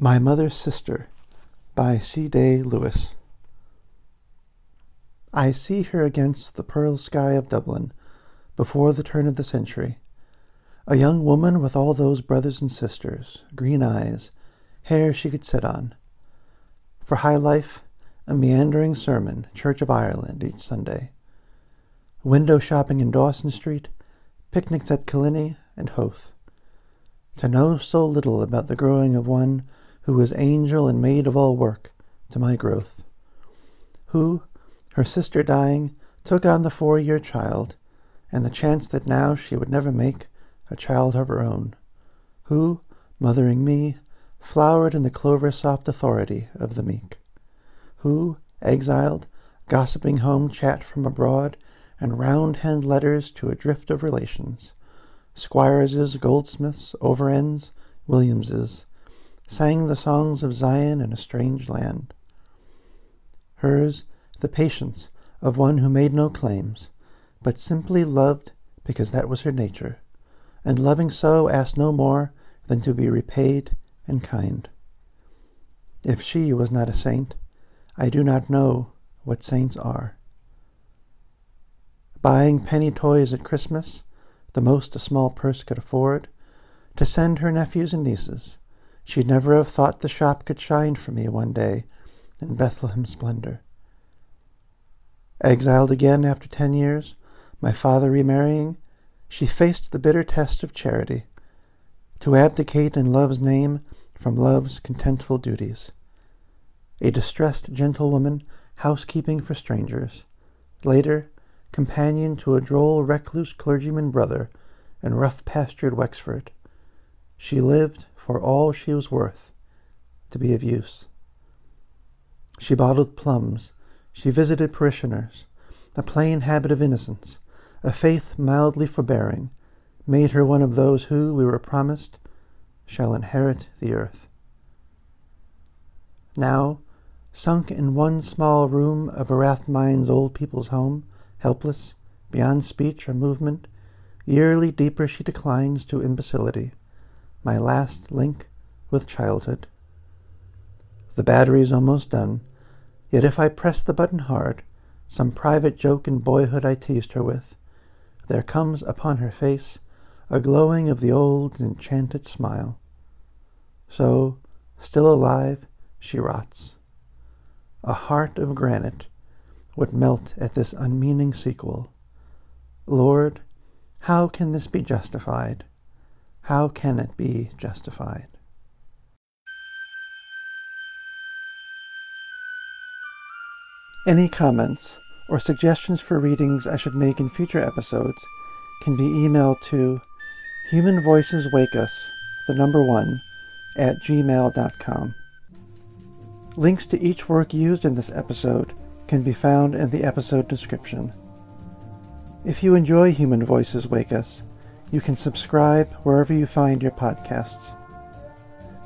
My Mother's Sister by C. Day Lewis. I see her against the pearl sky of Dublin before the turn of the century, a young woman with all those brothers and sisters, green eyes, hair she could sit on. For high life, a meandering sermon, Church of Ireland each Sunday. Window shopping in Dawson Street, picnics at Killiney and Howth. To know so little about the growing of one who was angel and maid of all work to my growth, who, her sister dying, took on the four year child, and the chance that now she would never make a child of her own, who, mothering me, flowered in the clover soft authority of the meek, who, exiled, gossiping home chat from abroad, and round hand letters to a drift of relations, Squires's, Goldsmiths, Overends, Williamses, sang the songs of Zion in a strange land. Hers, the patience of one who made no claims, but simply loved because that was her nature, and loving so asked no more than to be repaid and kind. If she was not a saint, I do not know what saints are. Buying penny toys at Christmas, the most a small purse could afford, to send her nephews and nieces, She'd never have thought the shop could shine for me one day in Bethlehem splendor. Exiled again after ten years, my father remarrying, she faced the bitter test of charity, to abdicate in love's name from love's contentful duties. A distressed gentlewoman, housekeeping for strangers. Later, companion to a droll recluse clergyman brother in rough-pastured Wexford. She lived for all she was worth to be of use. She bottled plums, she visited parishioners, a plain habit of innocence, a faith mildly forbearing, made her one of those who, we were promised, shall inherit the earth. Now, sunk in one small room of a Rathmines old people's home, helpless, beyond speech or movement, yearly deeper she declines to imbecility my last link with childhood. The battery's almost done, yet if I press the button hard, some private joke in boyhood I teased her with, there comes upon her face a glowing of the old enchanted smile. So, still alive, she rots. A heart of granite would melt at this unmeaning sequel. Lord, how can this be justified? How can it be justified? Any comments or suggestions for readings I should make in future episodes can be emailed to Human Voices Wake Us, the number one, at gmail.com. Links to each work used in this episode can be found in the episode description. If you enjoy Human Voices Wake Us, you can subscribe wherever you find your podcasts.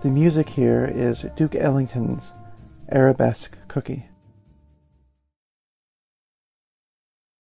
The music here is Duke Ellington's Arabesque Cookie.